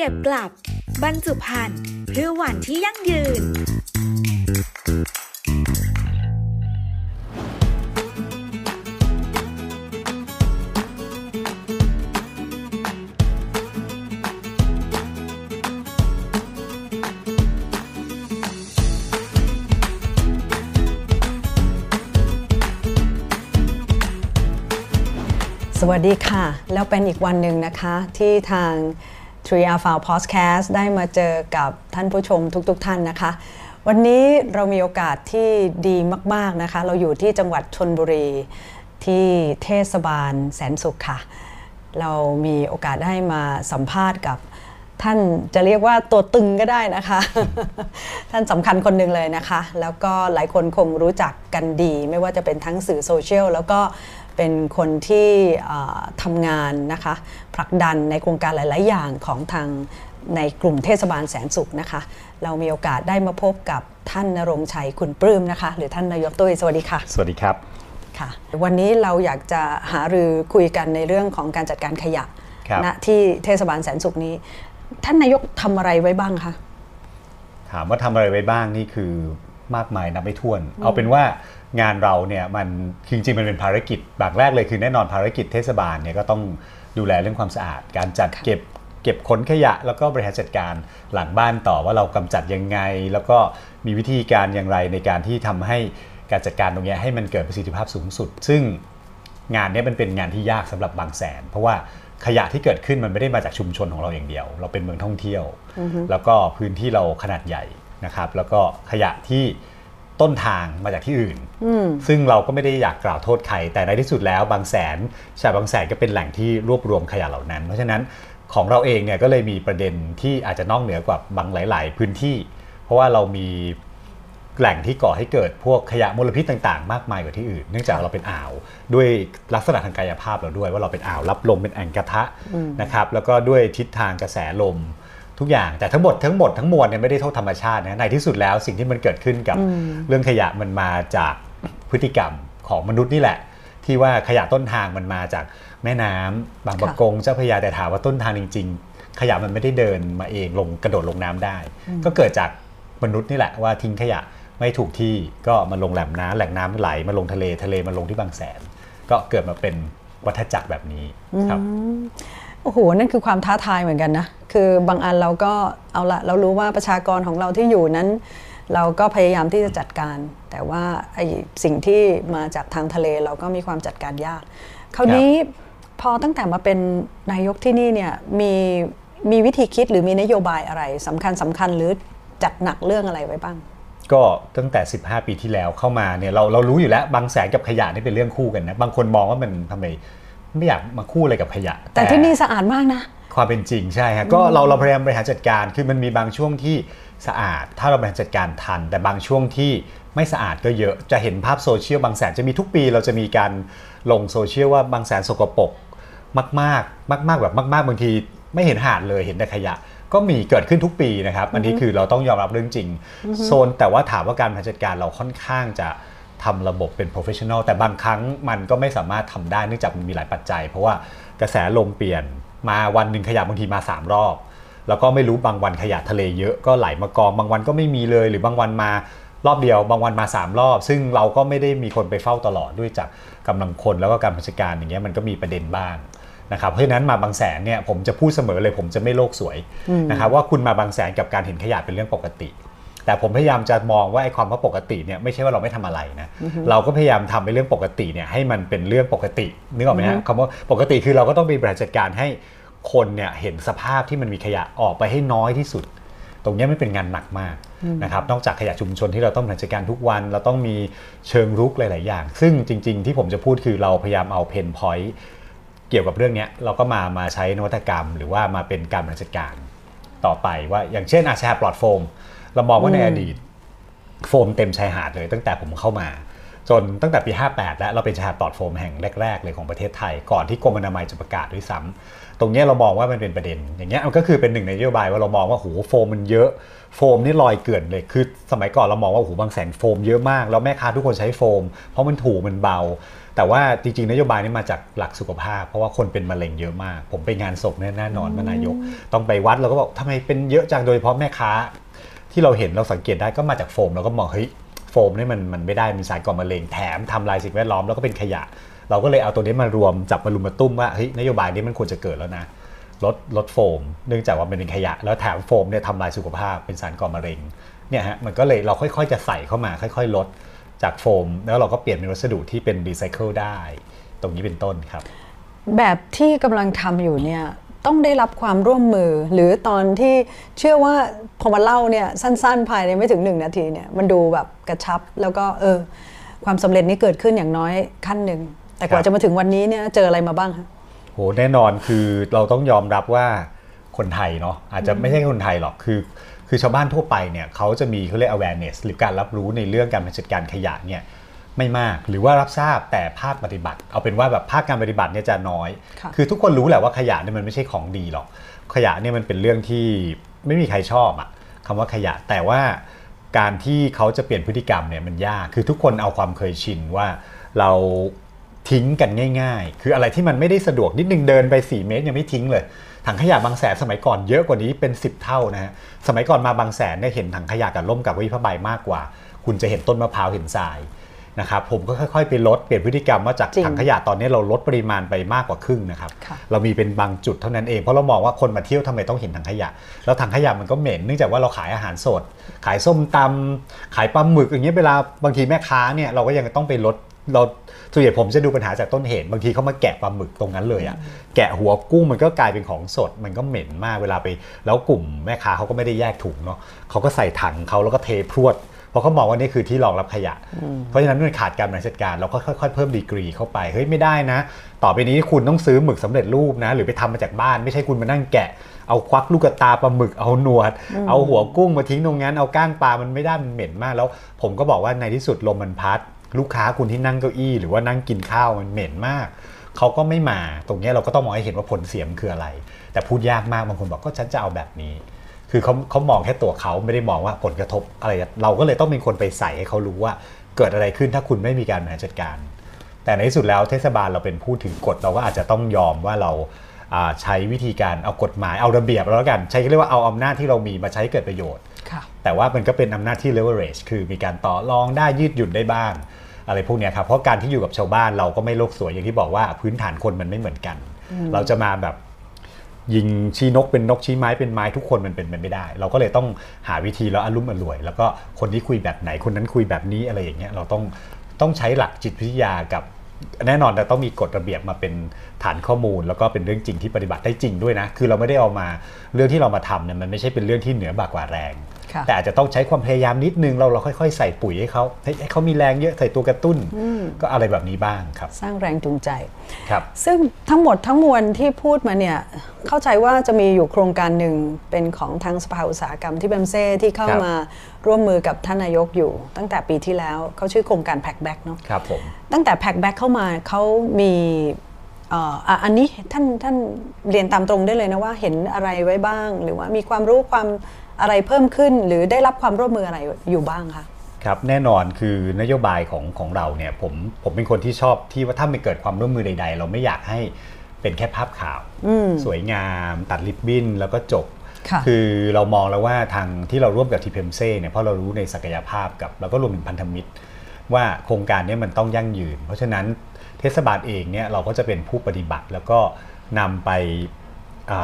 เก็บกลับบรรจุภัณฑ์เพื่อวันที่ยั่งยืน สวัสดีค่ะ แล้วเป็นอีกวันหนึ่งนะคะที่ทาง t r i a f a l Podcast ได้มาเจอกับท่านผู้ชมทุกๆทท่านนะคะ วันนี้เรามีโอกาสที่ดีมากๆนะคะ เราอยู่ที่จังหวัดชนบุรีที่เทศบาลแสนสุขค่ะ เรามีโอกาสได้มาสัมภาษณ์กับท่านจะเรียกว่าตัวตึงก็ได้นะคะ ท่านสำคัญคนหนึ่งเลยนะคะ แล้วก็หลายคนคงรู้จักกันดี ไม่ว่าจะเป็นทั้งสื่อโซเชียลแล้วก็เป็นคนที่ทำงานนะคะ ผลักดันในโครงการหลาย ๆ อย่างของทางในกลุ่มเทศบาลแสนสุขนะคะ เรามีโอกาสได้มาพบกับท่านนรงชัยคุณปลื้มนะคะ หรือท่านนายกตุ้ยสวัสดีค่ะ สวัสดีครับค่ะ วันนี้เราอยากจะหารือคุยกันในเรื่องของการจัดการขยะครับณที่เทศบาลแสนสุขนี้ ท่านนายกทำอะไรไว้บ้างคะถามว่าทำอะไรไว้บ้างนี่คือมากมายนับไม่ถ้วน เอาเป็นว่างานเราเนี่ยมันจริงๆมันเป็นภารกิจบางแรกเลยคือแน่นอนภารกิจเทศบาลเนี่ยก็ต้อง ดูแลเรื่องความสะอาด การจัดค่ะเก็บเก็บขนขยะ แล้วก็บริหารจัดการหลังบ้านต่อว่าเรากำจัดยังไง แล้วก็มีวิธีการอย่างไรในการที่ทำให้การจัดการตรงเนี้ยให้มันเกิดประสิทธิภาพสูงสุด ซึ่งงานเนี้ยมันเป็นงานที่ยากสำหรับบางแสน เพราะว่าขยะที่เกิดขึ้นมันไม่ได้มาจากชุมชนของเราอย่างเดียว เราเป็นเมืองท่องเที่ยว แล้วก็พื้นที่เราขนาดใหญ่นะครับ แล้วก็ขยะที่ ต้นทางมาจากที่อื่น ซึ่งเราก็ไม่ได้อยากกล่าวโทษใคร แต่ในที่สุดแล้วบางแสนชาวบางแสนก็เป็นแหล่งที่รวบรวมขยะเหล่านั้น เพราะฉะนั้นของเราเองเนี่ยก็เลยมีประเด็นที่อาจจะนอกเหนือกว่าบางหลาย ๆ พื้นที่ เพราะว่าเรามีแหล่งที่ก่อให้เกิดพวกขยะมลพิษต่างๆ มากมายกว่าที่อื่น เนื่องจากเราเป็นอ่าว ด้วยลักษณะทางกายภาพเราด้วย ว่าเราเป็นอ่าวรับลมเป็นแอ่งกระทะนะครับแล้วก็ด้วยทิศทางกระแสลม ทุกอย่างแต่ทั้งหมดทั้งหมดทั้งมวลเนี่ยไม่ได้โทษธรรมชาตินะในที่สุดแล้วสิ่งที่มันเกิดขึ้นกับเรื่องขยะมันมาจากพฤติกรรมของมนุษย์นี่แหละ ที่ว่าขยะต้นทางมันมาจากแม่น้ำบางปะกงเจ้าพระยาแต่ถามว่าต้นทางจริง ๆ ขยะมันไม่ได้เดินมาเองลงกระโดดลงน้ำได้ ก็เกิดจากมนุษย์นี่แหละว่าทิ้งขยะไม่ถูกที่ก็มาลงแหล่งน้ำแหล่งน้ำไหลมาลงทะเลทะเลมาลงที่บางแสน ก็เกิดมาเป็นวัฏจักรแบบนี้ครับโอ้โหนั่นคือความท้าทายเหมือนกันนะคือบางอันเราก็เอาละเรารู้ว่าประชากรของเราที่อยู่นั้น เราก็พยายามที่จะจัดการ แต่ว่าไอ้สิ่งที่มาจากทางทะเลเราก็มีความจัดการยากคราวนี้พอตั้งแต่มาเป็นนายกที่นี่เนี่ยมีมีวิธีคิดหรือมีนโยบายอะไรสำคัญสำคัญหรือจัดหนักเรื่องอะไรไว้บ้าง ก็ตั้งแต่ 15 ปีที่แล้วเข้ามาเนี่ยเราเรารู้อยู่แล้วบางแสนกับขยะนี่เป็นเรื่องคู่กันนะบางคนมองว่ามันทำไม ไม่อยากมาคู่อะไรกับขยะ แต่ที่นี่สะอาดมากนะ ความเป็นจริงใช่ฮะก็เราเราพยายามบริหารจัดการคือมันมีบางช่วงที่สะอาด ถ้าเราบริหารจัดการทัน แต่บางช่วงที่ไม่สะอาดก็เยอะจะเห็นภาพโซเชียลบางแสนจะมีทุกปี เราจะมีการลงโซเชียลว่าบางแสนสกปรกมากๆ มากๆแบบมาก ๆ บางทีไม่เห็นหาดเลยเห็นแต่ขยะ ก็มีเกิดขึ้นทุกปีนะครับอันนี้คือเราต้องยอมรับเรื่องจริง โซนแต่ว่าถามว่าการบริหารจัดการเราค่อนข้างจะ ทำระบบเป็น professional แต่บางครั้งมันก็ไม่สามารถทำได้เนื่องจากมันมีหลายปัจจัย เพราะว่ากระแสลมเปลี่ยนมาวันหนึ่งขยะบางทีมา 3 รอบ แล้วก็ไม่รู้บางวันขยะทะเลเยอะก็ไหลมากองบางวันก็ไม่มีเลย หรือบางวันมารอบเดียวบางวันมา 3 รอบ ซึ่งเราก็ไม่ได้มีคนไปเฝ้าตลอดด้วยจากกำลังคนแล้วก็การบริหารจัดการอย่างเงี้ยมันก็มีประเด็นบ้างนะครับเพราะฉะนั้นมาบางแสนเนี่ยผมจะพูดเสมอเลยผมจะไม่โลกสวยนะครับว่าคุณมาบางแสนกับการเห็นขยะเป็นเรื่องปกติ แต่ผมพยายามจะมองว่าไอ้ความว่าปกติเนี่ยไม่ใช่ว่าเราไม่ทำอะไรนะเราก็พยายามทำเป็นเรื่องปกติเนี่ยให้มันเป็นเรื่องปกตินึกออกไหมฮะคำว่าปกติคือเราก็ต้องมีบริหารจัดการให้คนเนี่ยเห็นสภาพที่มันมีขยะออกไปให้น้อยที่สุด ตรงเนี้ยไม่เป็นงานหนักมากนะครับนอกจากขยะชุมชนที่เราต้องบริหารจัดการทุกวัน เราต้องมีเชิงรุกหลาย ๆ อย่าง ซึ่งจริง ๆ ที่ผมจะพูดคือเราพยายามเอาเพนพอยต์เกี่ยวกับเรื่องเนี้ยเราก็มามาใช้นวัตกรรม หรือว่ามาเป็นการบริหารจัดการต่อไปว่าอย่างเช่นอาแชร์ปลอดโฟม เรามองว่าในอดีต โฟมเต็มชายหาดเลย ตั้งแต่ผมเข้ามา จนตั้งแต่ปี 58 แล้วเราเป็นชาติปลอดโฟมแห่งแรก ๆ เลยของประเทศไทย ก่อนที่กรมอนามัยจะประกาศด้วยซ้ำตรงเนี้ยเรามองว่ามันเป็นประเด็น อย่างเงี้ยมันก็คือเป็นหนึ่งในนโยบายว่าเรามองว่าโหโฟมมันเยอะโฟมนี่ลอยเกลื่อนเลย คือสมัยก่อนเรามองว่าโหบางแสนโฟมเยอะมาก แล้วแม่ค้าทุกคนใช้โฟม เพราะมันถูกมันเบา แต่ว่าจริงๆ นโยบายนี้มาจากหลักสุขภาพ เพราะว่าคนเป็นมะเร็งเยอะมาก ผมไปงานศพเนี่ยแน่นอนมานายก ต้องไปวัดเราก็บอกทำไมเป็นเยอะจังโดยเฉพาะแม่ค้า ที่เราเห็นเราสังเกตได้ก็มาจากโฟมเราก็มองเฮ้ยโฟมนี่มันมันไม่ได้มีสารก่อมะเร็งแถมทำลายสิ่งแวดล้อมแล้วก็เป็นขยะ เราก็เลยเอาตัวนี้มารวมจับมารุมมาตุ้มว่าเฮ้ยนโยบายนี้มันควรจะเกิดแล้วนะลดลดโฟม เนื่องจากว่ามันเป็นขยะ แล้วแถมโฟมเนี่ยทำลายสุขภาพเป็นสารก่อมะเร็งเนี่ยฮะมันก็เลยเราค่อยๆ จะใส่เข้ามาค่อย ๆ ลดจากโฟม แล้วเราก็เปลี่ยนเป็นวัสดุที่เป็นรีไซเคิลได้ ตรงนี้เป็นต้นครับ แบบที่กำลังทำอยู่เนี่ย ต้องได้รับความร่วมมือ หรือตอนที่เชื่อว่าพอมาเล่าเนี่ยสั้น ๆ ภายในไม่ถึงหนึ่งนาทีเนี่ยมันดูแบบกระชับแล้วก็เออความสำเร็จนี้เกิดขึ้นอย่างน้อยขั้นหนึ่งแต่กว่าจะมาถึงวันนี้เนี่ยเจออะไรมาบ้างคะโหแน่นอนคือเราต้องยอมรับว่าคนไทยเนาะอาจจะไม่ใช่คนไทยหรอกคือ คือชาวบ้านทั่วไปเนี่ยเขาจะมีเขาเรียก awareness หรือการรับรู้ในเรื่องการจัดการขยะเนี่ย ไม่มาก หรือว่ารับทราบแต่ภาคปฏิบัติ เอาเป็นว่าแบบภาคการปฏิบัติเนี่ยจะน้อยค่ะคือทุกคนรู้แหละว่าขยะเนี่ยมันไม่ใช่ของดีหรอก ขยะเนี่ยมันเป็นเรื่องที่ไม่มีใครชอบอะคำว่าขยะแต่ว่าการที่เขาจะเปลี่ยนพฤติกรรมเนี่ยมันยาก คือทุกคนเอาความเคยชินว่าเราทิ้งกันง่ายๆ คืออะไรที่มันไม่ได้สะดวกนิดนึงเดินไป 4 เมตรยังไม่ทิ้งเลยถังขยะบางแสนสมัยก่อนเยอะกว่านี้เป็น 10 เท่านะฮะสมัยก่อนมาบางแสนเนี่ยเห็นถังขยะกับร่มกับวิผ้าใบมากกว่า คุณจะเห็นต้นมะพร้าวเห็นทราย นะครับผมก็ค่อยๆไปลดเปลี่ยนพฤติกรรมว่าจากจริงถังขยะตอนนี้เราลดปริมาณไปมากกว่าครึ่งนะครับค่ะเรามีเป็นบางจุดเท่านั้นเองเพราะเรามองว่าคนมาเที่ยวทำไมต้องเห็นถังขยะ แล้วถังขยะมันก็เหม็นเนื่องจากว่าเราขายอาหารสด ขายส้มตำขายปลาหมึกอย่างเงี้ยเวลาบางทีแม่ค้าเนี่ยเราก็ยังต้องไปลดเราส่วนใหญ่ผมจะดูปัญหาจากต้นเหตุบางทีเขามาแกะปลาหมึกตรงนั้นเลยอะแกะหัวกุ้งมันก็กลายเป็นของสด มันก็เหม็นมากเวลาไป แล้วกลุ่มแม่ค้าเขาก็ไม่ได้แยกถุงเนาะเขาก็ใส่ถังเขาแล้วก็เทพรวด เพราะเขามองว่านี่คือที่รองรับขยะ เพราะฉะนั้นมันขาดการบริหารจัดการเราก็ค่อยๆเพิ่มดีกรีเข้าไปเฮ้ยไม่ได้นะ ต่อไปนี้คุณต้องซื้อหมึกสำเร็จรูปนะ หรือไปทำมาจากบ้านไม่ใช่คุณมานั่งแกะเอาควักลูกตาปลาหมึกเอาหนวด เอาหัวกุ้งมาทิ้งตรงนั้นเอาก้างปลามันไม่ได้มันเหม็นมากแล้ว ผมก็บอกว่าในที่สุดลมมันพัด ลูกค้าคุณที่นั่งเก้าอี้ หรือว่านั่งกินข้าวมันเหม็นมากเขาก็ไม่มาตรงเนี้ยเราก็ต้องมองให้เห็นว่าผลเสียมันคืออะไร แต่พูดยากมากบางคนบอกก็ฉันจะเอาแบบนี้ คือเขาเขามองแค่ตัวเขาไม่ได้มองว่าผลกระทบอะไร เราก็เลยต้องเป็นคนไปใส่ให้เขารู้ว่าเกิดอะไรขึ้นถ้าคุณไม่มีการบริหารจัดการ แต่ในที่สุดแล้วเทศบาลเราเป็นผู้ถือกฎเราก็อาจจะต้องยอมว่าเราอ่าใช้วิธีการเอากฎหมายเอาระเบียบแล้วกัน ใช้เรียกว่าเอาอำนาจที่เรามีมาใช้ให้เกิดประโยชน์ค่ะแต่ว่ามันก็เป็นอำนาจที่ leverage คือมีการต่อรองได้ยืดหยุ่นได้บ้าง อะไรพวกเนี้ยครับเพราะการที่อยู่กับชาวบ้านเราก็ไม่โลกสวยอย่างที่บอกว่าพื้นฐานคนมันไม่เหมือนกัน เราจะมาแบบ ยิงชี้นกเป็นนกชี้ไม้เป็นไม้ทุกคนมันเป็นไปไม่ได้ เราก็เลยต้องหาวิธีแล้วอารมณ์อร่วย แล้วก็คนที่คุยแบบไหนคนนั้นคุยแบบนี้อะไรอย่างเงี้ยเราต้องต้องใช้หลักจิตวิทยากับแน่นอนแต่ต้องมีกฎระเบียบมาเป็นฐานข้อมูล แล้วก็เป็นเรื่องจริงที่ปฏิบัติได้จริงด้วยนะ คือเราไม่ได้เอามาเรื่องที่เรามาทำเนี่ยมันไม่ใช่เป็นเรื่องที่เหนือบากกว่าแรง แต่อาจจะต้องใช้ความพยายามนิดนึงเราเราค่อย ๆ ใส่ปุ๋ยให้เขาให้ให้เขามีแรงเยอะใส่ตัวกระตุ้น ก็อะไรแบบนี้บ้างครับ สร้างแรงจูงใจครับ ซึ่งทั้งหมดทั้งมวลที่พูดมาเนี่ยเข้าใจว่าจะมีอยู่โครงการหนึ่งเป็นของทางสภาอุตสาหกรรมที่เบมเซ่ที่เข้าครับมาร่วมมือกับท่านนายกอยู่ ตั้งแต่ปีที่แล้วเขาชื่อโครงการแพ็กแบ็กเนาะครับผมตั้งแต่แพ็กแบ็กเข้ามาเขามีเอ่ออะอันนี้ท่านท่านเรียนตามตรงได้เลยนะว่าเห็นอะไรไว้บ้าง หรือว่ามีความรู้ความ อะไรเพิ่มขึ้น หรือได้รับความร่วมมืออะไรอยู่บ้างคะครับแน่นอนคือนโยบายของของเราเนี่ยผมผมเป็นคนที่ชอบที่ว่าถ้าไม่เกิดความร่วมมือใด ๆ เราไม่อยากให้เป็นแค่ภาพข่าว สวยงามตัดริบบิ้นแล้วก็จบค่ะคือเรามองแล้วว่าทางที่เราร่วมกับทีเพมเซ่เนี่ยเพราะเรารู้ในศักยภาพกับ แล้วก็รวมถึงพันธมิตร ว่าโครงการเนี้มันต้องยั่งยืน เพราะฉะนั้นเทศบาลเองเนี่ยเราก็จะเป็นผู้ปฏิบัติแล้วก็นำไปอ่า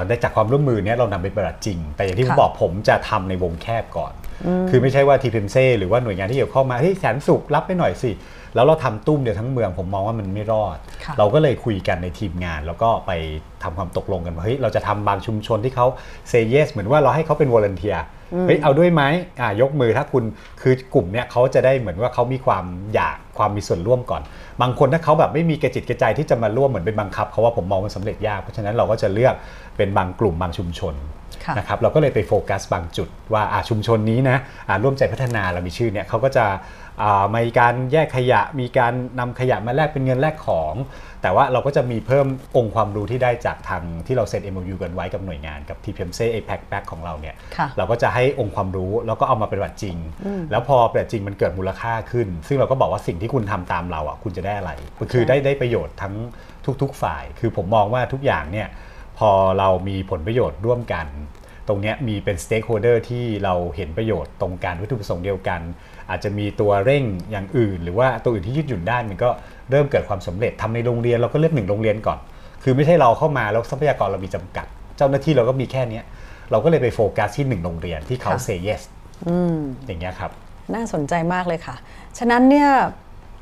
ได้จากความร่วมมือเนี่ยเรานำไปปฏิบัติจริง แต่อย่างที่ผมค่ะบอกผมจะทำในวงแคบก่อน คือไม่ใช่ว่าทีเพมเซ่หรือว่าหน่วยงานที่เกี่ยวข้องมาเฮ้ยแสนสุขรับไปหน่อยสิ แล้วเราทำตุ้มเดียวทั้งเมืองผมมองว่ามันไม่รอดค่ะเราก็เลยคุยกันในทีมงาน แล้วก็ไปทำความตกลงกันว่าเฮ้ยเราจะทำบางชุมชนที่เขาเซเยสเหมือนว่าเราให้เขาเป็นวอร์เนเทีย เฮ้ยเอาด้วยไหมอ่ายกมือถ้าคุณคือกลุ่มเนี้ยเขาจะได้เหมือนว่าเขามีความอยากความมีส่วนร่วมก่อน บางคนถ้าเขาแบบไม่มีกระจิตกระใจที่จะมาร่วมเหมือนเป็นบังคับเขาว่าผมมองมันสำเร็จยากเพราะฉะนั้นเราก็จะเลือกเป็นบางกลุ่มบางชุมชน นะครับเราก็เลยไปโฟกัสบางจุดว่าอะชุมชนนี้นะอะร่วมใจพัฒนาเรามีชื่อเนี่ยเขาก็จะอ่ามีการแยกขยะมีการนำขยะมาแลกเป็นเงินแลกของ แต่ว่าเราก็จะมีเพิ่มองค์ความรู้ที่ได้จากทางที่เราเซ็น MOU กันไว้กับหน่วยงานกับ TPMC APEC Back ของเราเนี่ยค่ะเราก็จะให้องค์ความรู้แล้วก็เอามาปฏิบัติจริง แล้วพอปฏิบัติจริงมันเกิดมูลค่าขึ้น ซึ่งเราก็บอกว่าสิ่งที่คุณทำตามเราอะคุณจะได้อะไรคือได้ได้ประโยชน์ทั้งทุก ๆ ฝ่าย คือผมมองว่าทุกอย่างเนี่ยพอเรามีผลประโยชน์ร่วมกัน ตรงเนี้ยมีเป็น stakeholder ที่เราเห็นประโยชน์ตรงกันวัตถุประสงค์เดียวกัน อาจจะมีตัวเร่งอย่างอื่น หรือว่าตัวอื่นที่ยืดหยุ่นได้มันก็เริ่มเกิดความสำเร็จทำในโรงเรียนเราก็เลือกหนึ่งโรงเรียนก่อน คือไม่ใช่เราเข้ามาแล้วทรัพยากรเรามีจำกัด เจ้าหน้าที่เราก็มีแค่เนี้ยเราก็เลยไปโฟกัสที่หนึ่งโรงเรียนที่เขาค่ะ say yes อย่างเงี้ยครับน่าสนใจมากเลยค่ะ ฉะนั้นเนี่ย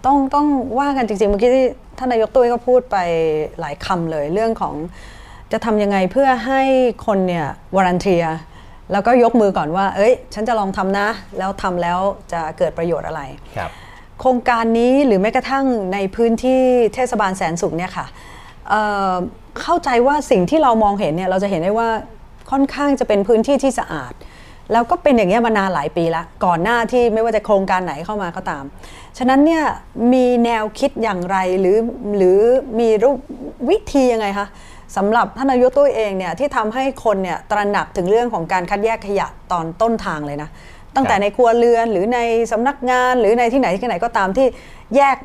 ต้องต้องว่ากันจริงๆเมื่อกี้ที่ท่านนายกตุ้ยก็พูดไปหลายคำเลยเรื่องของ จะทำยังไงเพื่อให้คนเนี่ยวารันเทียแล้วก็ยกมือก่อนว่า เอ้ย ฉันจะลองทำนะ แล้วทำแล้วจะเกิดประโยชน์อะไรครับโครงการนี้หรือแม้กระทั่งในพื้นที่เทศบาลแสนสุขเนี่ยค่ะเอ่อเข้าใจว่าสิ่งที่เรามองเห็นเนี่ยเราจะเห็นได้ว่าค่อนข้างจะเป็นพื้นที่ที่สะอาด แล้วก็เป็นอย่างเงี้ยมานานหลายปีแล้วก่อนหน้าที่ไม่ว่าจะโครงการไหนเข้ามาก็ตาม ฉะนั้นเนี่ยมีแนวคิดอย่างไรหรือหรือมีรูปวิธียังไงคะ สำหรับท่านนายกตุ้ยเองเนี่ยที่ทำให้คนเนี่ยตระหนักถึงเรื่องของการคัดแยกขยะตอนต้นทางเลยนะ ตั้งแต่ครับในครัวเรือนหรือในสำนักงานหรือในที่ไหนที่ไหนก็ตามที่แยก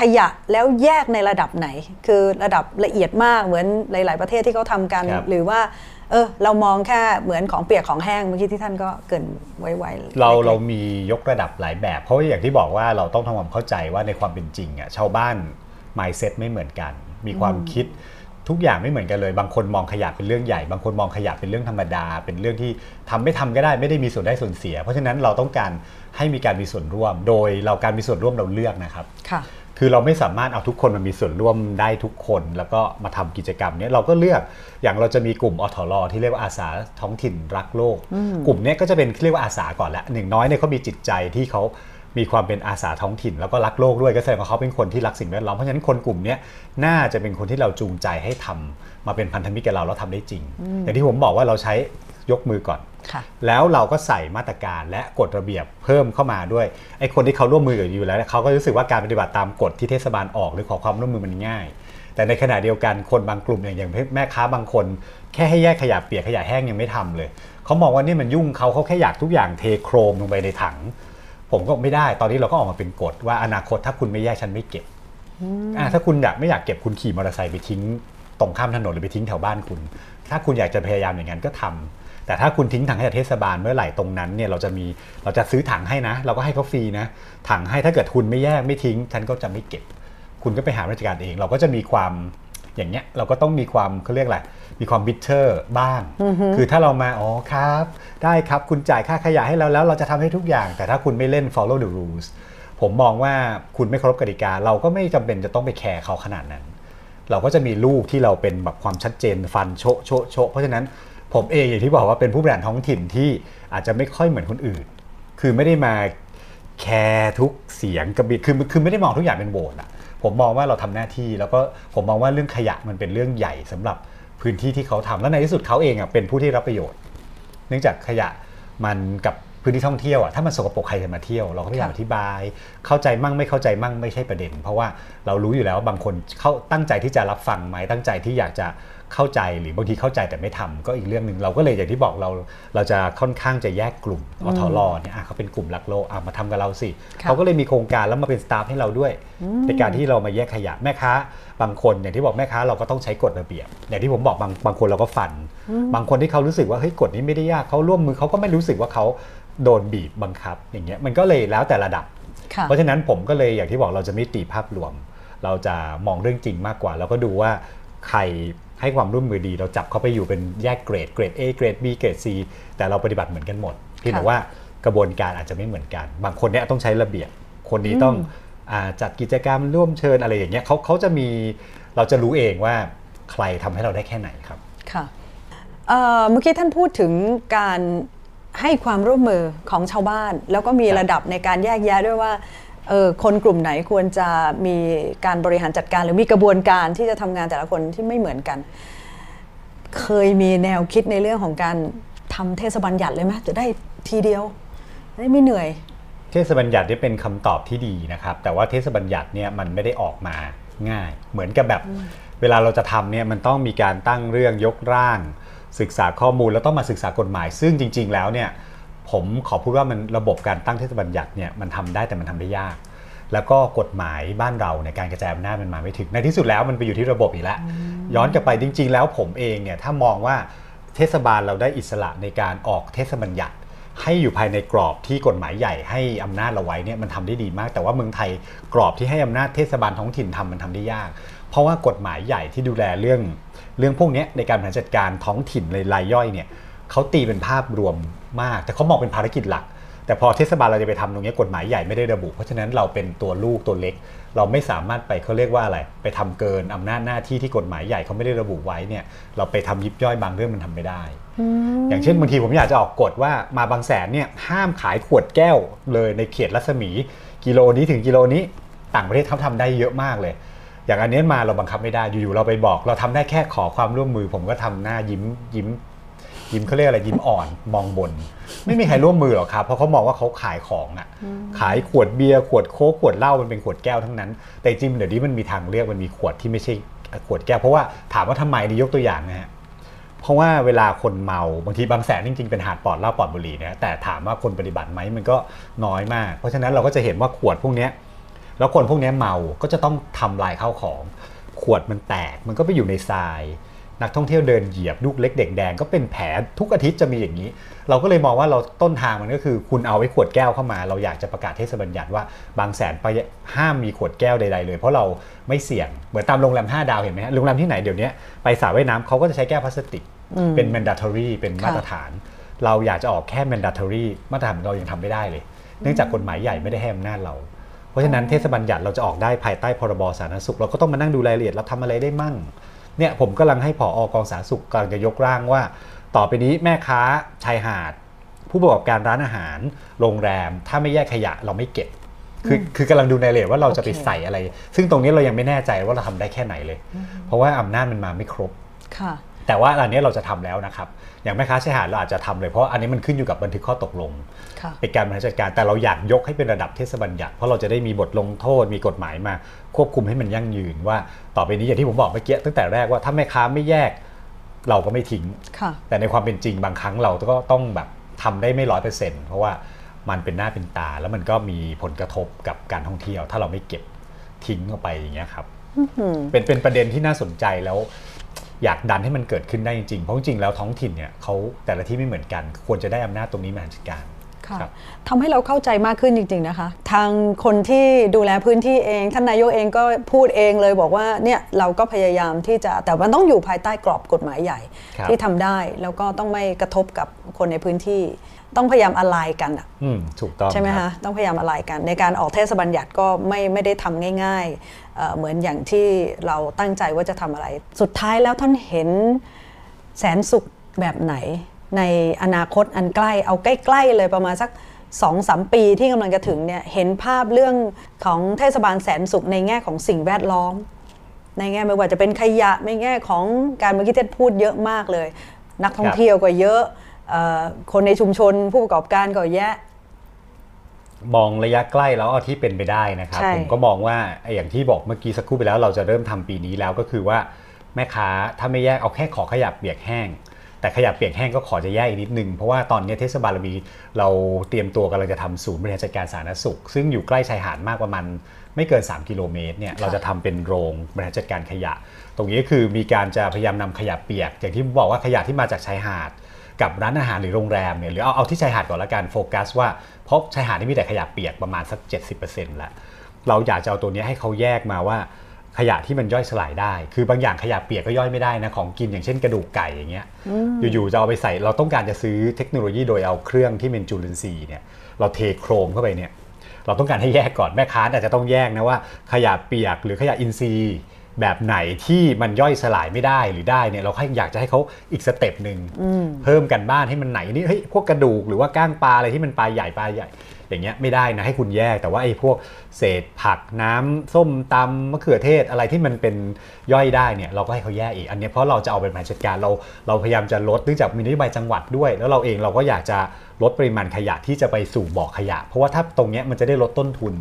ขยะแล้วแยกในระดับไหน คือระดับละเอียดมากเหมือนหลาย ๆ ประเทศที่เขาทำกันครับหรือว่าเออเรามองแค่เหมือนของเปียกของแห้งเมื่อกี้ที่ท่านก็เกรินไว้ๆเราล็กๆเรามียกระดับหลายแบบ เพราะว่าอย่างที่บอกว่าเราต้องทำความเข้าใจว่าในความเป็นจริงอะชาวบ้าน mindset ไม่เหมือนกัน มีความคิด ทุกอย่างไม่เหมือนกันเลย บางคนมองขยะเป็นเรื่องใหญ่ บางคนมองขยะเป็นเรื่องธรรมดา เป็นเรื่องที่ทำไม่ทำก็ได้ไม่ได้มีส่วนได้ส่วนเสีย เพราะฉะนั้นเราต้องการให้มีการมีส่วนร่วม โดยเราการมีส่วนร่วมเราเลือกนะครับค่ะคือเราไม่สามารถเอาทุกคนมามีส่วนร่วมได้ทุกคน แล้วก็มาทำกิจกรรมเนี้ยเราก็เลือกอย่างเราจะมีกลุ่มอทรที่เรียกว่าอาสาท้องถิ่นรักโลก กลุ่มเนี้ยก็จะเป็นเรียกว่าอาสาก่อนละหนึ่งน้อยเนี่ยเขามีจิตใจที่เขา มีความเป็นอาสาท้องถิ่น แล้วก็รักโลกด้วยก็แสดงว่าเขาเป็นคนที่รักสิ่งแวดล้อมเพราะฉะนั้นคนกลุ่มเนี้ยน่าจะเป็นคนที่เราจูงใจให้ทำมาเป็นพันธมิตรกับเราแล้วทำได้จริง อย่างที่ผมบอกว่าเราใช้ยกมือก่อนค่ะแล้วเราก็ใส่มาตรการและกฎระเบียบเพิ่มเข้ามาด้วย ไอ้คนที่เขาร่วมมือกับอยู่แล้วเนี่ยเขาก็รู้สึกว่าการปฏิบัติตามกฎที่เทศบาลออกหรือขอความร่วมมือมันง่าย แต่ในขณะเดียวกันคนบางกลุ่มอย่างอย่างแม่ค้าบางคน แค่ให้แยกขยะเปียกขยะแห้งยังไม่ทำเลย เขามองว่านี่มันยุ่งเขาเขาแค่อยากทุกอย่างเทโครมลงไปในถัง ผมก็ไม่ได้ ตอนนี้เราก็ออกมาเป็นกฎว่าอนาคตถ้าคุณไม่แยกฉันไม่เก็บอ่าถ้าคุณอยากไม่อยากเก็บคุณขี่มอเตอร์ไซค์ไปทิ้งตรงข้ามถนนหรือไปทิ้งแถวบ้านคุณ ถ้าคุณอยากจะพยายามอย่างนั้นก็ทำแต่ถ้าคุณทิ้งถังขยะเทศบาลเมื่อไหร่ตรงนั้นเนี่ยเราจะมีเราจะซื้อถังให้นะ เราก็ให้เขาฟรีนะ ถังให้ถ้าเกิดคุณไม่แยกไม่ทิ้ง ฉันก็จะไม่เก็บ คุณก็ไปหาราชการเอง เราก็จะมีความอย่างเงี้ยเราก็ต้องมีความเขาเรียกอะไร มีความ bitter บ้าง คือถ้าเรามา อ๋อครับ ได้ครับคุณจ่ายค่าขยะให้เราแล้วเราจะทำให้ทุกอย่าง แต่ถ้าคุณไม่เล่น follow the rules ผมมองว่าคุณไม่เคารพกติกา เราก็ไม่จำเป็นจะต้องไปแคร์เขาขนาดนั้น เราก็จะมีลูกที่เราเป็นแบบความชัดเจนฟันโชะโชะโชะเพราะฉะนั้นผมเองอย่างที่บอกว่าเป็นผู้บริหารท้องถิ่นที่อาจจะไม่ค่อยเหมือนคนอื่น คือไม่ได้มาแคร์ทุกเสียงกระบิดคือคือไม่ได้มองทุกอย่างเป็นโหวตอะผมมองว่าเราทำหน้าที่แล้วก็ผมมองว่าเรื่องขยะมันเป็นเรื่องใหญ่สำหรับ พื้นที่ที่เขาทำแล้วในที่สุดเขาเองอะเป็นผู้ที่รับประโยชน์ เนื่องจากขยะมันกับพื้นที่ท่องเที่ยวอะถ้ามันสกปรกใครจะมาเที่ยวเราก็พยายามอธิบาย เข้าใจมั่งไม่เข้าใจมั่งไม่ใช่ประเด็น เพราะว่าเรารู้อยู่แล้วบางคนเขาตั้งใจที่จะรับฟังไหมตั้งใจที่อยากจะ เข้าใจหรือบางทีเข้าใจแต่ไม่ทำก็อีกเรื่องหนึ่งเราก็เลยอย่างที่บอกเราเราจะค่อนข้างจะแยกกลุ่มอทรเนี่ยอะเขาเป็นกลุ่มรักโลกอะมาทำกับเราสิค่ะเขาก็เลยมีโครงการแล้วมาเป็นสตาฟให้เราด้วยในการที่เรามาแยกขยะแม่ค้า บางคนอย่างที่บอกแม่ค้าเราก็ต้องใช้กฎระเบียบ อย่างที่ผมบอกบางบางคนเราก็ฟัน บางคนที่เขารู้สึกว่าเฮ้ยกฎนี้ไม่ได้ยากเขาร่วมมือเขาก็ไม่รู้สึกว่าเขาโดนบีบบังคับ อย่างเงี้ยมันก็เลยแล้วแต่ระดับค่ะเพราะฉะนั้นผมก็เลยอย่างที่บอกเราจะไม่ตีภาพรวม เราจะมองเรื่องจริงมากกว่า แล้วก็ดูว่าใคร ให้ความร่วมมือดี เราจับเขาไปอยู่เป็นแยกเกรดเกรด A เกรด B เกรด C แต่เราปฏิบัติเหมือนกันหมดเพียงแต่ค่ะว่ากระบวนการอาจจะไม่เหมือนกัน บางคนเนี่ยต้องใช้ระเบียบ คนนี้ต้องอาจัดกิจกรรมร่วมเชิญอะไรอย่างเงี้ยเขาเขาจะมีเราจะรู้เองว่าใครทำให้เราได้แค่ไหนครับค่ะเอ่อเมื่อกี้ท่านพูดถึงการให้ความร่วมมือของชาวบ้าน แล้วก็มีครับระดับในการแยกแยะด้วยว่า เออคนกลุ่มไหนควรจะมีการบริหารจัดการ หรือมีกระบวนการที่จะทำงานแต่ละคนที่ไม่เหมือนกัน เคยมีแนวคิดในเรื่องของการทำเทศบัญญัติเลยไหมจะได้ทีเดียวได้ไม่เหนื่อย เทศบัญญัตินี่เป็นคำตอบที่ดีนะครับ แต่ว่าเทศบัญญัติเนี่ยมันไม่ได้ออกมาง่าย เหมือนกับแบบเวลาเราจะทำเนี่ยมันต้องมีการตั้งเรื่องยกร่าง ศึกษาข้อมูลแล้วต้องมาศึกษากฎหมาย ซึ่งจริง ๆ แล้วเนี่ย ผมขอพูดว่ามันระบบการตั้งเทศบัญญัติเนี่ยมันทำได้แต่มันทำได้ยาก แล้วก็กฎหมายบ้านเราในยการกระจายอำนาจมันมาไม่ถึง ในที่สุดแล้วมันไปอยู่ที่ระบบอีกแล้วย้อนกลับไปจริง ๆ แล้วผมเองเนี่ยถ้ามองว่าเทศบาลเราได้อิสระในการออกเทศบัญญัติ ให้อยู่ภายในกรอบที่กฎหมายใหญ่ให้อำนาจเราไว้เนี่ยมันทำได้ดีมาก แต่ว่าเมืองไทยกรอบที่ให้อำนาจเทศบาลท้องถิ่นทำมันทำได้ยาก เพราะว่ากฎหมายใหญ่ที่ดูแลเรื่อง เรื่องพวกเนี้ยในการบริหารจัดการท้องถิ่นในรายย่อยเนี่ย เขาตีเป็นภาพรวมมาก แต่เขามองเป็นภารกิจหลัก แต่พอเทศบาลเราจะไปทำตรงเนี้ยกฎหมายใหญ่ไม่ได้ระบุ เพราะฉะนั้นเราเป็นตัวลูกตัวเล็ก เราไม่สามารถไปเขาเรียกว่าอะไร ไปทำเกินอำนาจหน้าที่ที่กฎหมายใหญ่เขาไม่ได้ระบุไว้เนี่ย เราไปทำยิบย่อยบางเรื่องมันทำไม่ได้ อย่างเช่นบางทีผมอยากจะออกกฎว่ามาบางแสนเนี่ยห้ามขายขวดแก้วเลยในเขตรัศมีกิโลนี้ถึงกิโลนี้ต่างประเทศเขาทำได้เยอะมากเลยอย่างอันนี้มาเราบังคับไม่ได้อยู่ๆเราไปบอก เราทำได้แค่ขอความร่วมมือ ผมก็ทำหน้ายิ้มยิ้ม ยิ้มเขาเรียกอะไรยิ้มอ่อนมองบน ไม่มีใครร่วมมือหรอกครับเพราะเขามองว่าเขาขายของอะขายขวดเบียร์ขวดโค้กขวดเหล้ามันเป็นขวดแก้วทั้งนั้น แต่จริงเดี๋ยวนี้มันมีทางเลือกมันมีขวดที่ไม่ใช่ขวดแก้วเพราะว่าถามว่าทำไมนี่ยกตัวอย่างนะฮะเพราะว่าเวลาคนเมาบางทีบางแสนจริงๆเป็นหาดปอดเหล้าปอดบุหรี่นะแต่ถามว่าคนปฏิบัติไหมมันก็น้อยมาก เพราะฉะนั้นเราก็จะเห็นว่าขวดพวกนี้แล้วคนพวกนี้เมาก็จะต้องทำลายข้าวของ ขวดมันแตกมันก็ไปอยู่ในทราย นักท่องเที่ยวเดินเหยียบลูกเล็กเด็กแดงก็เป็นแผลทุกอาทิตย์จะมีอย่างนี้ เราก็เลยมองว่าเราต้นทางมันก็คือคุณเอาไว้ขวดแก้วเข้ามา เราอยากจะประกาศเทศบัญญัติว่าบางแสนไปห้ามมีขวดแก้วใดๆเลย เพราะเราไม่เสี่ยงเหมือนตามโรงแรม 5 ดาวเห็นไหมฮะโรงแรมที่ไหนเดี๋ยวนี้ไปสระว่ายน้ำเขาก็จะใช้แก้วพลาสติก เป็น mandatory เป็นมาตรฐาน เราอยากจะออกแค่ mandatory มาตรฐานเรายังทำไม่ได้เลย เนื่องจากกฎหมายใหญ่ไม่ได้ให้อำนาจเราเพราะฉะนั้นเทศบัญญัติเราจะออกได้ภายใต้พรบสาธารณสุข เราก็ต้องมานั่งดูรายละเอียดเราทำอะไรได้มั่ง เนี่ยผมกำลังให้ผออกองสาธารณสุขกำลังจะยกร่างว่า ต่อไปนี้แม่ค้าชายหาด ผู้ประกอบการร้านอาหาร โรงแรม ถ้าไม่แยกขยะเราไม่เก็บ คือคือกำลังดูในรายละเอียดว่าเราจะไปโอเคใส่อะไร ซึ่งตรงนี้เรายังไม่แน่ใจว่าเราทำได้แค่ไหนเลย เพราะว่าอำนาจมันมาไม่ครบค่ะ แต่ว่าอันนี้เราจะทำแล้วนะครับ อย่างแม่ค้าชายหาดเราอาจจะทำเลยเพราะอันนี้มันขึ้นอยู่กับบันทึกข้อตกลงค่ะเป็นการบริหารจัดการ แต่เราอยากยกให้เป็นระดับเทศบัญญัติ เพราะเราจะได้มีบทลงโทษ มีกฎหมายมา ควบคุมให้มันยั่งยืนว่าต่อไปนี้อย่างที่ผมบอกเมื่อกี้ตั้งแต่แรกว่าถ้าแม่ค้าไม่แยกเราก็ไม่ทิ้งค่ะแต่ในความเป็นจริงบางครั้งเราก็ต้องแบบทำได้ไม่ร้อยเปอร์เซ็นต์เพราะว่ามันเป็นหน้าเป็นตา แล้วมันก็มีผลกระทบกับการท่องเที่ยว ถ้าเราไม่เก็บทิ้งออกไปอย่างเงี้ยครับเป็นเป็นประเด็นที่น่าสนใจแล้ว อยากดันให้มันเกิดขึ้นได้จริงๆเพราะจริงๆแล้วท้องถิ่นเนี่ยเขาแต่ละที่ไม่เหมือนกัน ควรจะได้อำนาจตรงนี้มาจัดการค่ะครับทำให้เราเข้าใจมากขึ้นจริง ๆ นะคะ ทางคนที่ดูแลพื้นที่เอง ท่านนายกเองก็พูดเองเลยบอกว่าเนี่ยเราก็พยายามที่จะแต่มันต้องอยู่ภายใต้กรอบกฎหมายใหญ่ครับที่ทำได้แล้วก็ต้องไม่กระทบกับคนในพื้นที่ ต้องพยายามอะไรกันอะอืมถูกต้องใช่ไหมครัคะบต้องพยายามอะไรกัน ในการออกเทศบัญญัติก็ไม่ไม่ได้ทำง่าย ๆ เหมือนอย่างที่เราตั้งใจว่าจะทำอะไร สุดท้ายแล้วท่านเห็นแสนสุขแบบไหน ในอนาคตอันใกล้เอาใกล้ๆเลยประมาณสักสองสามปีที่กำลังจะถึงเนี่ยเห็นภาพเรื่องของเทศบาลแสนสุขในแง่ของสิ่งแวดล้อม ในแง่ไม่ว่าจะเป็นขยะในแง่ของการเมื่อกี้เท็ดพูดเยอะมากเลย นักท่องเที่ยวก็เยอะออคนในชุมชนผู้ประกอบการก็แยะ มองระยะใกล้แล้วเอาที่เป็นไปได้นะครับ ใช่ ผมก็มองว่าไอ้อย่างที่บอกเมื่อกี้สักครู่ไปแล้วเราจะเริ่มทำปีนี้แล้วก็คือว่าแม่ค้าถ้าไม่แยกเอาแค่ขอขยะเปียกแห้ง แต่ขยะเปียกแห้งก็ขอจะแยกอีกนิดนึง เพราะว่าตอนนี้เทศบาลเรามีเราเตรียมตัวกำลังจะทำศูนย์บริหารจัดการสาธารณสุข ซึ่งอยู่ใกล้ชายหาดมากประมาณไม่เกิน 3 กิโลเมตรเนี่ยเราจะทำเป็นโรงบริหารจัดการขยะ ตรงนี้ก็คือมีการจะพยายามนำขยะเปียก อย่างที่ผมบอกว่าขยะที่มาจากชายหาด กับร้านอาหารหรือโรงแรมเนี่ยหรือเอาเอาที่ชายหาดก่อนละกันโฟกัสว่าเพราะชายหาดนี่มีแต่ขยะเปียกประมาณสัก 70%แล้วเราอยากจะเอาตัวเนี้ยให้เขาแยกมาว่าขยะที่มันย่อยสลายได้ คือบางอย่างขยะเปียกก็ย่อยไม่ได้นะ ของกินอย่างเช่นกระดูกไก่อย่างเงี้ย อยู่ๆจะเอาไปใส่ เราต้องการจะซื้อเทคโนโลยีโดยเอาเครื่องที่เป็นจุลินทรีย์เนี่ย เราเทโครมเข้าไปเนี่ย เราต้องการให้แยกก่อนแม่ค้าอาจจะต้องแยกนะว่า ขยะเปียกหรือขยะอินทรีย์ แบบไหนที่มันย่อยสลายไม่ได้หรือได้เนี่ยเราให้อยากจะให้เขาอีกสเต็ปหนึ่งเพิ่มกันบ้านให้มันไหนนี่เฮ้ยพวกกระดูกหรือว่าก้างปลาอะไรที่มันปลาใหญ่ปลาใหญ่ อย่างเงี้ยไม่ได้นะให้คุณแยก แต่ว่าไอ้พวกเศษผักน้ำส้มตำมะเขือเทศอะไรที่มันเป็นย่อยได้เนี่ยเราก็ให้เขาแยกอีกอันเนี้ยเพราะเราจะเอาเป็นแผนจัดการเราเราพยายามจะลดเนื่องจากมีนโยบายจังหวัดด้วย แล้วเราเองเราก็อยากจะลดปริมาณขยะที่จะไปสู่บ่อขยะ เพราะว่าถ้าตรงเนี้ยมันจะได้ลดต้นทุน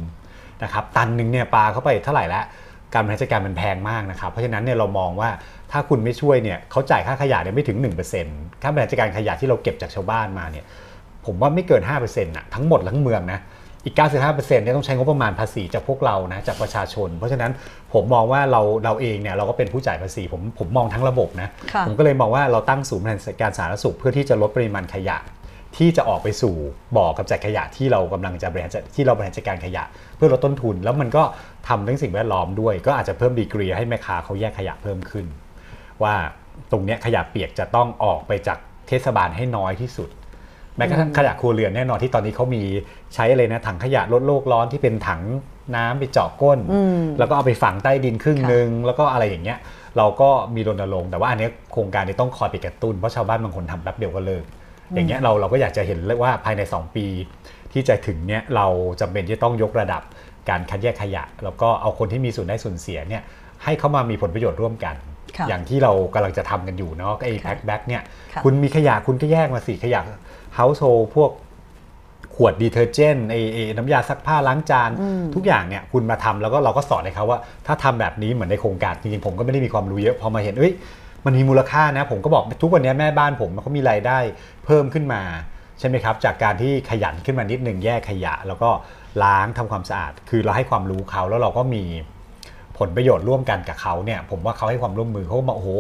นะครับตันหนึ่งเนี่ยปลาเข้าไปเท่าไหร่แล้ว การบริหารจัดการมันแพงมากนะครับ เพราะฉะนั้นเนี่ยเรามองว่าถ้าคุณไม่ช่วยเนี่ยเขาจ่ายค่าขยะเนี่ยไม่ถึง 1%ค่าบริหารจัดการขยะที่เราเก็บจากชาวบ้านมาเนี่ยผมว่าไม่เกิน5%นะทั้งหมดทั้งเมืองนะอีก 95%เนี่ยต้องใช้งบประมาณภาษีจากพวกเรานะจากประชาชน เพราะฉะนั้นผมมองว่าเราเราเองเนี่ยเราก็เป็นผู้จ่ายภาษีผมผมมองทั้งระบบนะค่ะผมก็เลยมองว่าเราตั้งศูนย์บริหารจัดการสาธารณสุขเพื่อที่จะลดปริมาณขยะ ที่จะออกไปสู่บ่อกำจัดขยะที่เรากำลังจะบริหารจัดที่เราบริหารจัดการขยะ เพื่อลดต้นทุน แล้วมันก็ทำเรื่องสิ่งแวดล้อมด้วย ก็อาจจะเพิ่มดีกรีให้แม่ค้าเขาแยกขยะเพิ่มขึ้น ว่าตรงเนี้ยขยะเปียกจะต้องออกไปจากเทศบาลให้น้อยที่สุด แม้กระทั่งขยะครัวเรือนแน่นอนที่ตอนนี้เขามีใช้อะไรนะถังขยะลดโลกร้อนที่เป็นถังน้ำไปเจาะก้น แล้วก็เอาไปฝังใต้ดินครึ่งค่ะหนึ่งแล้วก็อะไรอย่างเงี้ย เราก็มีรณรงค์แต่ว่าอันเนี้ยโครงการนี้ต้องคอยไปกระตุ้นเพราะชาวบ้านบางคนทำแป๊บเดียวก็เลิก อย่างเงี้ยเราเราก็อยากจะเห็นเลยว่าภายใน 2 ปี ที่จะถึงเนี้ยเราจำเป็นที่ต้องยกระดับการคัดแยกขยะ แล้วก็เอาคนที่มีส่วนได้ส่วนเสียเนี่ยให้เขามามีผลประโยชน์ร่วมกันค่ะอย่างที่เรากำลังจะทำกันอยู่เนาะไอ้ค่ะ PackBack เนี่ยค่ะคุณมีขยะคุณก็แยกมาสิขยะเฮาส์โฮพวกขวดดีเทอร์เจนต์ไอ้ไอ้น้ำยาซักผ้าล้างจาน ทุกอย่างเนี่ยคุณมาทำแล้วก็เราก็สอนให้เขาว่า ถ้าทำแบบนี้เหมือนในโครงการจริงๆผมก็ไม่ได้มีความรู้เยอะพอมาเห็นเอ้ย มันมีมูลค่านะ ผมก็บอกทุกวันนี้แม่บ้านผมเขามีรายได้เพิ่มขึ้นมาใช่ไหมครับ จากการที่ขยันขึ้นมานิดหนึ่งแยกขยะ แล้วก็ล้างทำความสะอาด คือเราให้ความรู้เขาแล้วเราก็มีผลประโยชน์ร่วมกันกับเขาเนี่ย ผมว่าเขาให้ความร่วมมือเขาก็บอกโอ้โห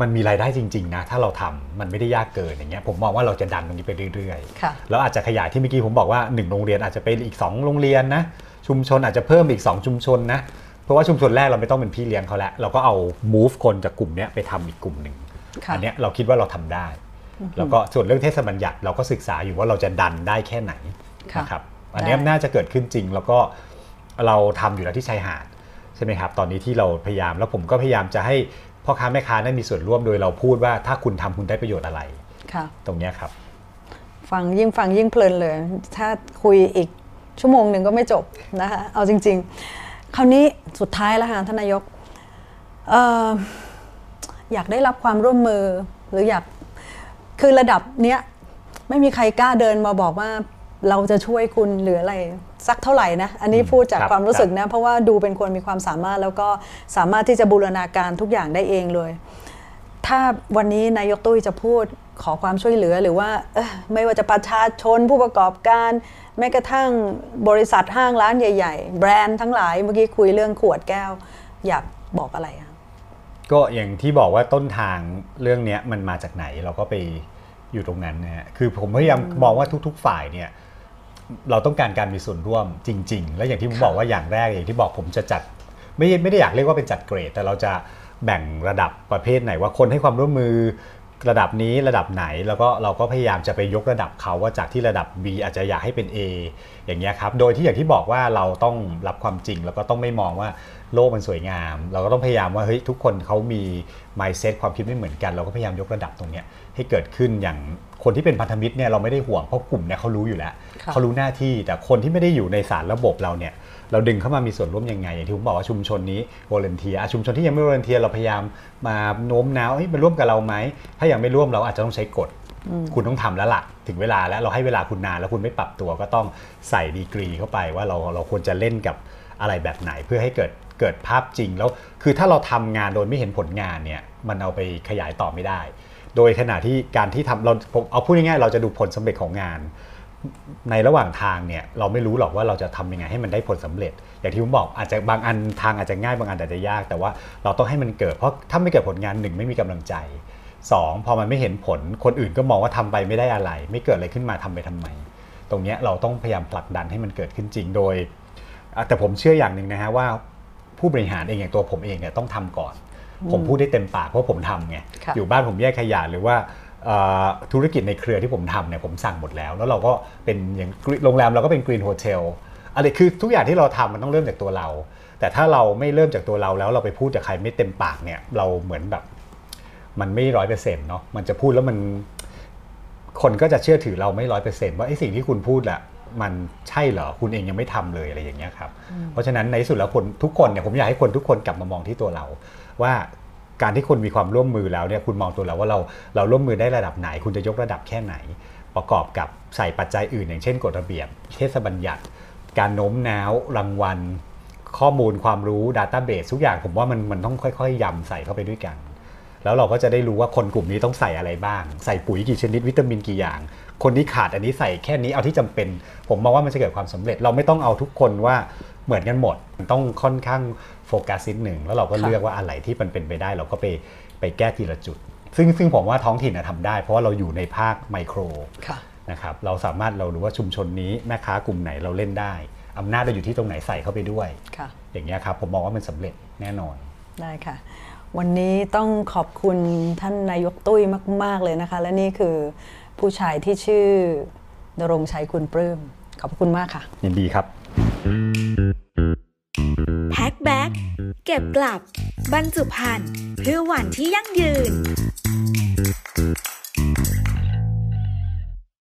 มันมีรายได้จริงๆนะถ้าเราทำมันไม่ได้ยากเกินอย่างเงี้ยผมมองว่าเราจะดันตรงนี้ไปเรื่อยๆค่ะแล้วอาจจะขยายที่เมื่อกี้ผมบอกว่า1โรงเรียนอาจจะเป็นอีก 2 โรงเรียนนะชุมชนอาจจะเพิ่มอีก 2 ชุมชนนะเพ ราะว่าชุมชนแรกเราไม่ต้องเป็นพี่เลี้ยงเขาแล้วเราก็เอา move คนจากกลุ่มเนี้ยไปทำอีกกลุ่มหนึ่งค่ะอัเนี้ยเราคิดว่าเราทำได้ แล้วก็ส่วนเรื่องเทศบัญญัติเราก็ศึกษาอยู่ว่าเราจะดันได้แค่ไหนค่ะนะครับอันเนี้ยได้น่าจะเกิดขึ้นจริง แล้วก็เราทำอยู่แล้วที่ชายหาดใช่ไหมครับตอนนี้ที่เราพยายามแล้วผมก็พยายามจะให้พ่อค้าแม่ค้าได้มีส่วนร่วมโดยเราพูดว่าถ้าคุณทำคุณได้ประโยชน์อะไรค่ะตรงเนี้ยครับ ฟังยิ่งฟังยิ่งเพลินเลย ถ้าคุยอีกชั่วโมงหนึ่งก็ไม่จบนะคะเอาจริง ๆ คราวนี้สุดท้ายแล้วค่ะท่านนายกเอ่ออยากได้รับความร่วมมือหรืออยากคือระดับเนี้ยไม่มีใครกล้าเดินมาบอกว่าเราจะช่วยคุณหรืออะไรสักเท่าไหร่นะ อันนี้พูดจากครับความรู้สึกนะ เพราะว่าดูเป็นคนมีความสามารถแล้วก็สามารถที่จะบูรณาการทุกอย่างได้เองเลย ถ้าวันนี้นายกตุ้ยจะพูดขอความช่วยเหลือหรือว่าเอ้อไม่ว่าจะประชาชนผู้ประกอบการ แม้กระทั่งบริษัทห้างร้านใหญ่ ๆ แบรนด์ทั้งหลายเมื่อกี้คุยเรื่องขวดแก้ว อยากบอกอะไรคะก็อย่างที่บอกว่าต้นทางเรื่องเนี้ยมันมาจากไหนเราก็ไปอยู่ตรงนั้นนะฮะคือผมพยายามมองว่าทุก ๆ ฝ่ายเนี่ยเราต้องการการมีส่วนร่วมจริง ๆ แล้วอย่างที่ผมค่ะบอกว่าอย่างแรกอย่างที่บอกผมจะจัดไม่ไม่ได้อยากเรียกว่าเป็นจัดเกรด แต่เราจะแบ่งระดับประเภทไหนว่าคนให้ความร่วมมือ ระดับนี้ระดับไหนแล้วก็เราก็พยายามจะไปยกระดับเขาว่าจากที่ระดับ B อาจจะอยากให้เป็น A อย่างเงี้ยครับโดยที่อย่างที่บอกว่าเราต้องรับความจริง แล้วก็ต้องไม่มองว่าโลกมันสวยงาม เราก็ต้องพยายามว่าเฮ้ยทุกคนเขามี mindset ความคิดไม่เหมือนกัน เราก็พยายามยกระดับตรงเนี้ยให้เกิดขึ้นอย่างคนที่เป็นพันธมิตรเนี่ยเราไม่ได้ห่วงเพราะกลุ่มเนี่ยเขารู้อยู่แล้วค่ะเขารู้หน้าที่แต่คนที่ไม่ได้อยู่ในสารระบบเราเนี่ย เราดึงเข้ามามีส่วนร่วมยังไง อย่างที่ผมบอกว่าชุมชนนี้ volunteer ชุมชนที่ยังไม่ volunteer เราพยายามมาโน้มน้าวให้มาร่วมกับเราไหม ถ้ายังไม่ร่วมเราอาจจะต้องใช้กฎคุณต้องทำแล้วล่ะถึงเวลาแล้วเราให้เวลาคุณนานแล้วคุณไม่ปรับตัวก็ต้องใส่ดีกรีเข้าไปว่าเราเราควรจะเล่นกับอะไรแบบไหนเพื่อให้เกิดเกิดภาพจริงแล้วคือถ้าเราทำงานโดยไม่เห็นผลงานเนี่ยมันเอาไปขยายต่อไม่ได้ โดยขณะที่การที่ทำเราผมเอาพูดง่ายๆเราจะดูผลสำเร็จของงาน ในระหว่างทางเนี่ยเราไม่รู้หรอกว่าเราจะทำยังไงให้มันได้ผลสำเร็จ อย่างที่ผมบอกอาจจะบางอันทางอาจจะง่ายบางอันอาจจะยาก แต่ว่าเราต้องให้มันเกิด เพราะถ้าไม่เกิดผลงานหนึ่งไม่มีกำลังใจสองพอมันไม่เห็นผลคนอื่นก็มองว่าทำไปไม่ได้อะไร ไม่เกิดอะไรขึ้นมาทำไปทำไม ตรงเนี้ยเราต้องพยายามผลักดันให้มันเกิดขึ้นจริงโดยอะแต่ผมเชื่ออย่างหนึ่งนะฮะว่าผู้บริหารเองอย่างตัวผมเองเนี่ยต้องทำก่อน ผมพูดได้เต็มปากเพราะผมทำไงค่ะอยู่บ้านผมแยกขยะหรือว่าเอ่อ ธุรกิจในเครือที่ผมทำเนี่ยผมสั่งหมดแล้ว แล้วเราก็เป็นอย่างโรงแรมเราก็เป็นกรีนโฮเทลอะไรคือทุกอย่างที่เราทำมันต้องเริ่มจากตัวเรา แต่ถ้าเราไม่เริ่มจากตัวเราแล้วเราไปพูดกับใครไม่เต็มปากเนี่ย เราเหมือนแบบ มันไม่ร้อยเปอร์เซ็นต์เนาะมันจะพูดแล้วมัน คนก็จะเชื่อถือเราไม่ร้อยเปอร์เซ็นต์ว่าไอ้สิ่งที่คุณพูดแหละมันใช่เหรอคุณเองยังไม่ทำเลยอะไรอย่างเงี้ยครับ เพราะฉะนั้นในสุดแล้วคนทุกคนเนี่ยผมอยากให้คนทุกคนกลับมามองที่ตัวเรา ว่า การที่คุณมีความร่วมมือแล้วเนี่ยคุณมองตัวเราว่าเราเราร่วมมือได้ระดับไหน คุณจะยกระดับแค่ไหน ประกอบกับใส่ปัจจัยอื่น อย่างเช่นกฎระเบียบ เทศบัญญัติ การโน้มน้าวรางวัล ข้อมูลความรู้ Database ทุกอย่างผมว่ามันมันต้องค่อยๆยำใส่เข้าไปด้วยกัน แล้วเราก็จะได้รู้ว่าคนกลุ่มนี้ต้องใส่อะไรบ้าง ใส่ปุ๋ยกี่ชนิดวิตามินกี่อย่าง คนนี้ขาดอันนี้ใส่แค่นี้เอาที่จำเป็น ผมมองว่ามันจะเกิดความสำเร็จเราไม่ต้องเอาทุกคนว่า เหมือนกันหมดมันต้องค่อนข้างโฟกัสนิดหนึ่งแล้วเราก็ค่ะเลือกว่าอะไรที่มันเป็นไปได้ เราก็ไปไปแก้ทีละจุด ซึ่งซึ่งผมว่าท้องถิ่นนะทำได้ เพราะว่าเราอยู่ในภาคไมโครค่ะนะครับเราสามารถเรารู้ว่าชุมชนนี้แม่ค้ากลุ่มไหนเราเล่นได้อำนาจเราอยู่ที่ตรงไหนใส่เข้าไปด้วยค่ะอย่างเงี้ยครับผมมองว่ามันสำเร็จแน่นอน ได้ค่ะ วันนี้ต้องขอบคุณท่านนายกตุ้ยมาก ๆ เลยนะคะ และนี่คือผู้ชายที่ชื่อนรงค์ชัยคุณปลื้มขอบคุณมากค่ะ ยินดีครับแพ็คแบ็ก เก็บกลับบรรจุภัณฑ์เพื่อหวานที่ยั่งยืน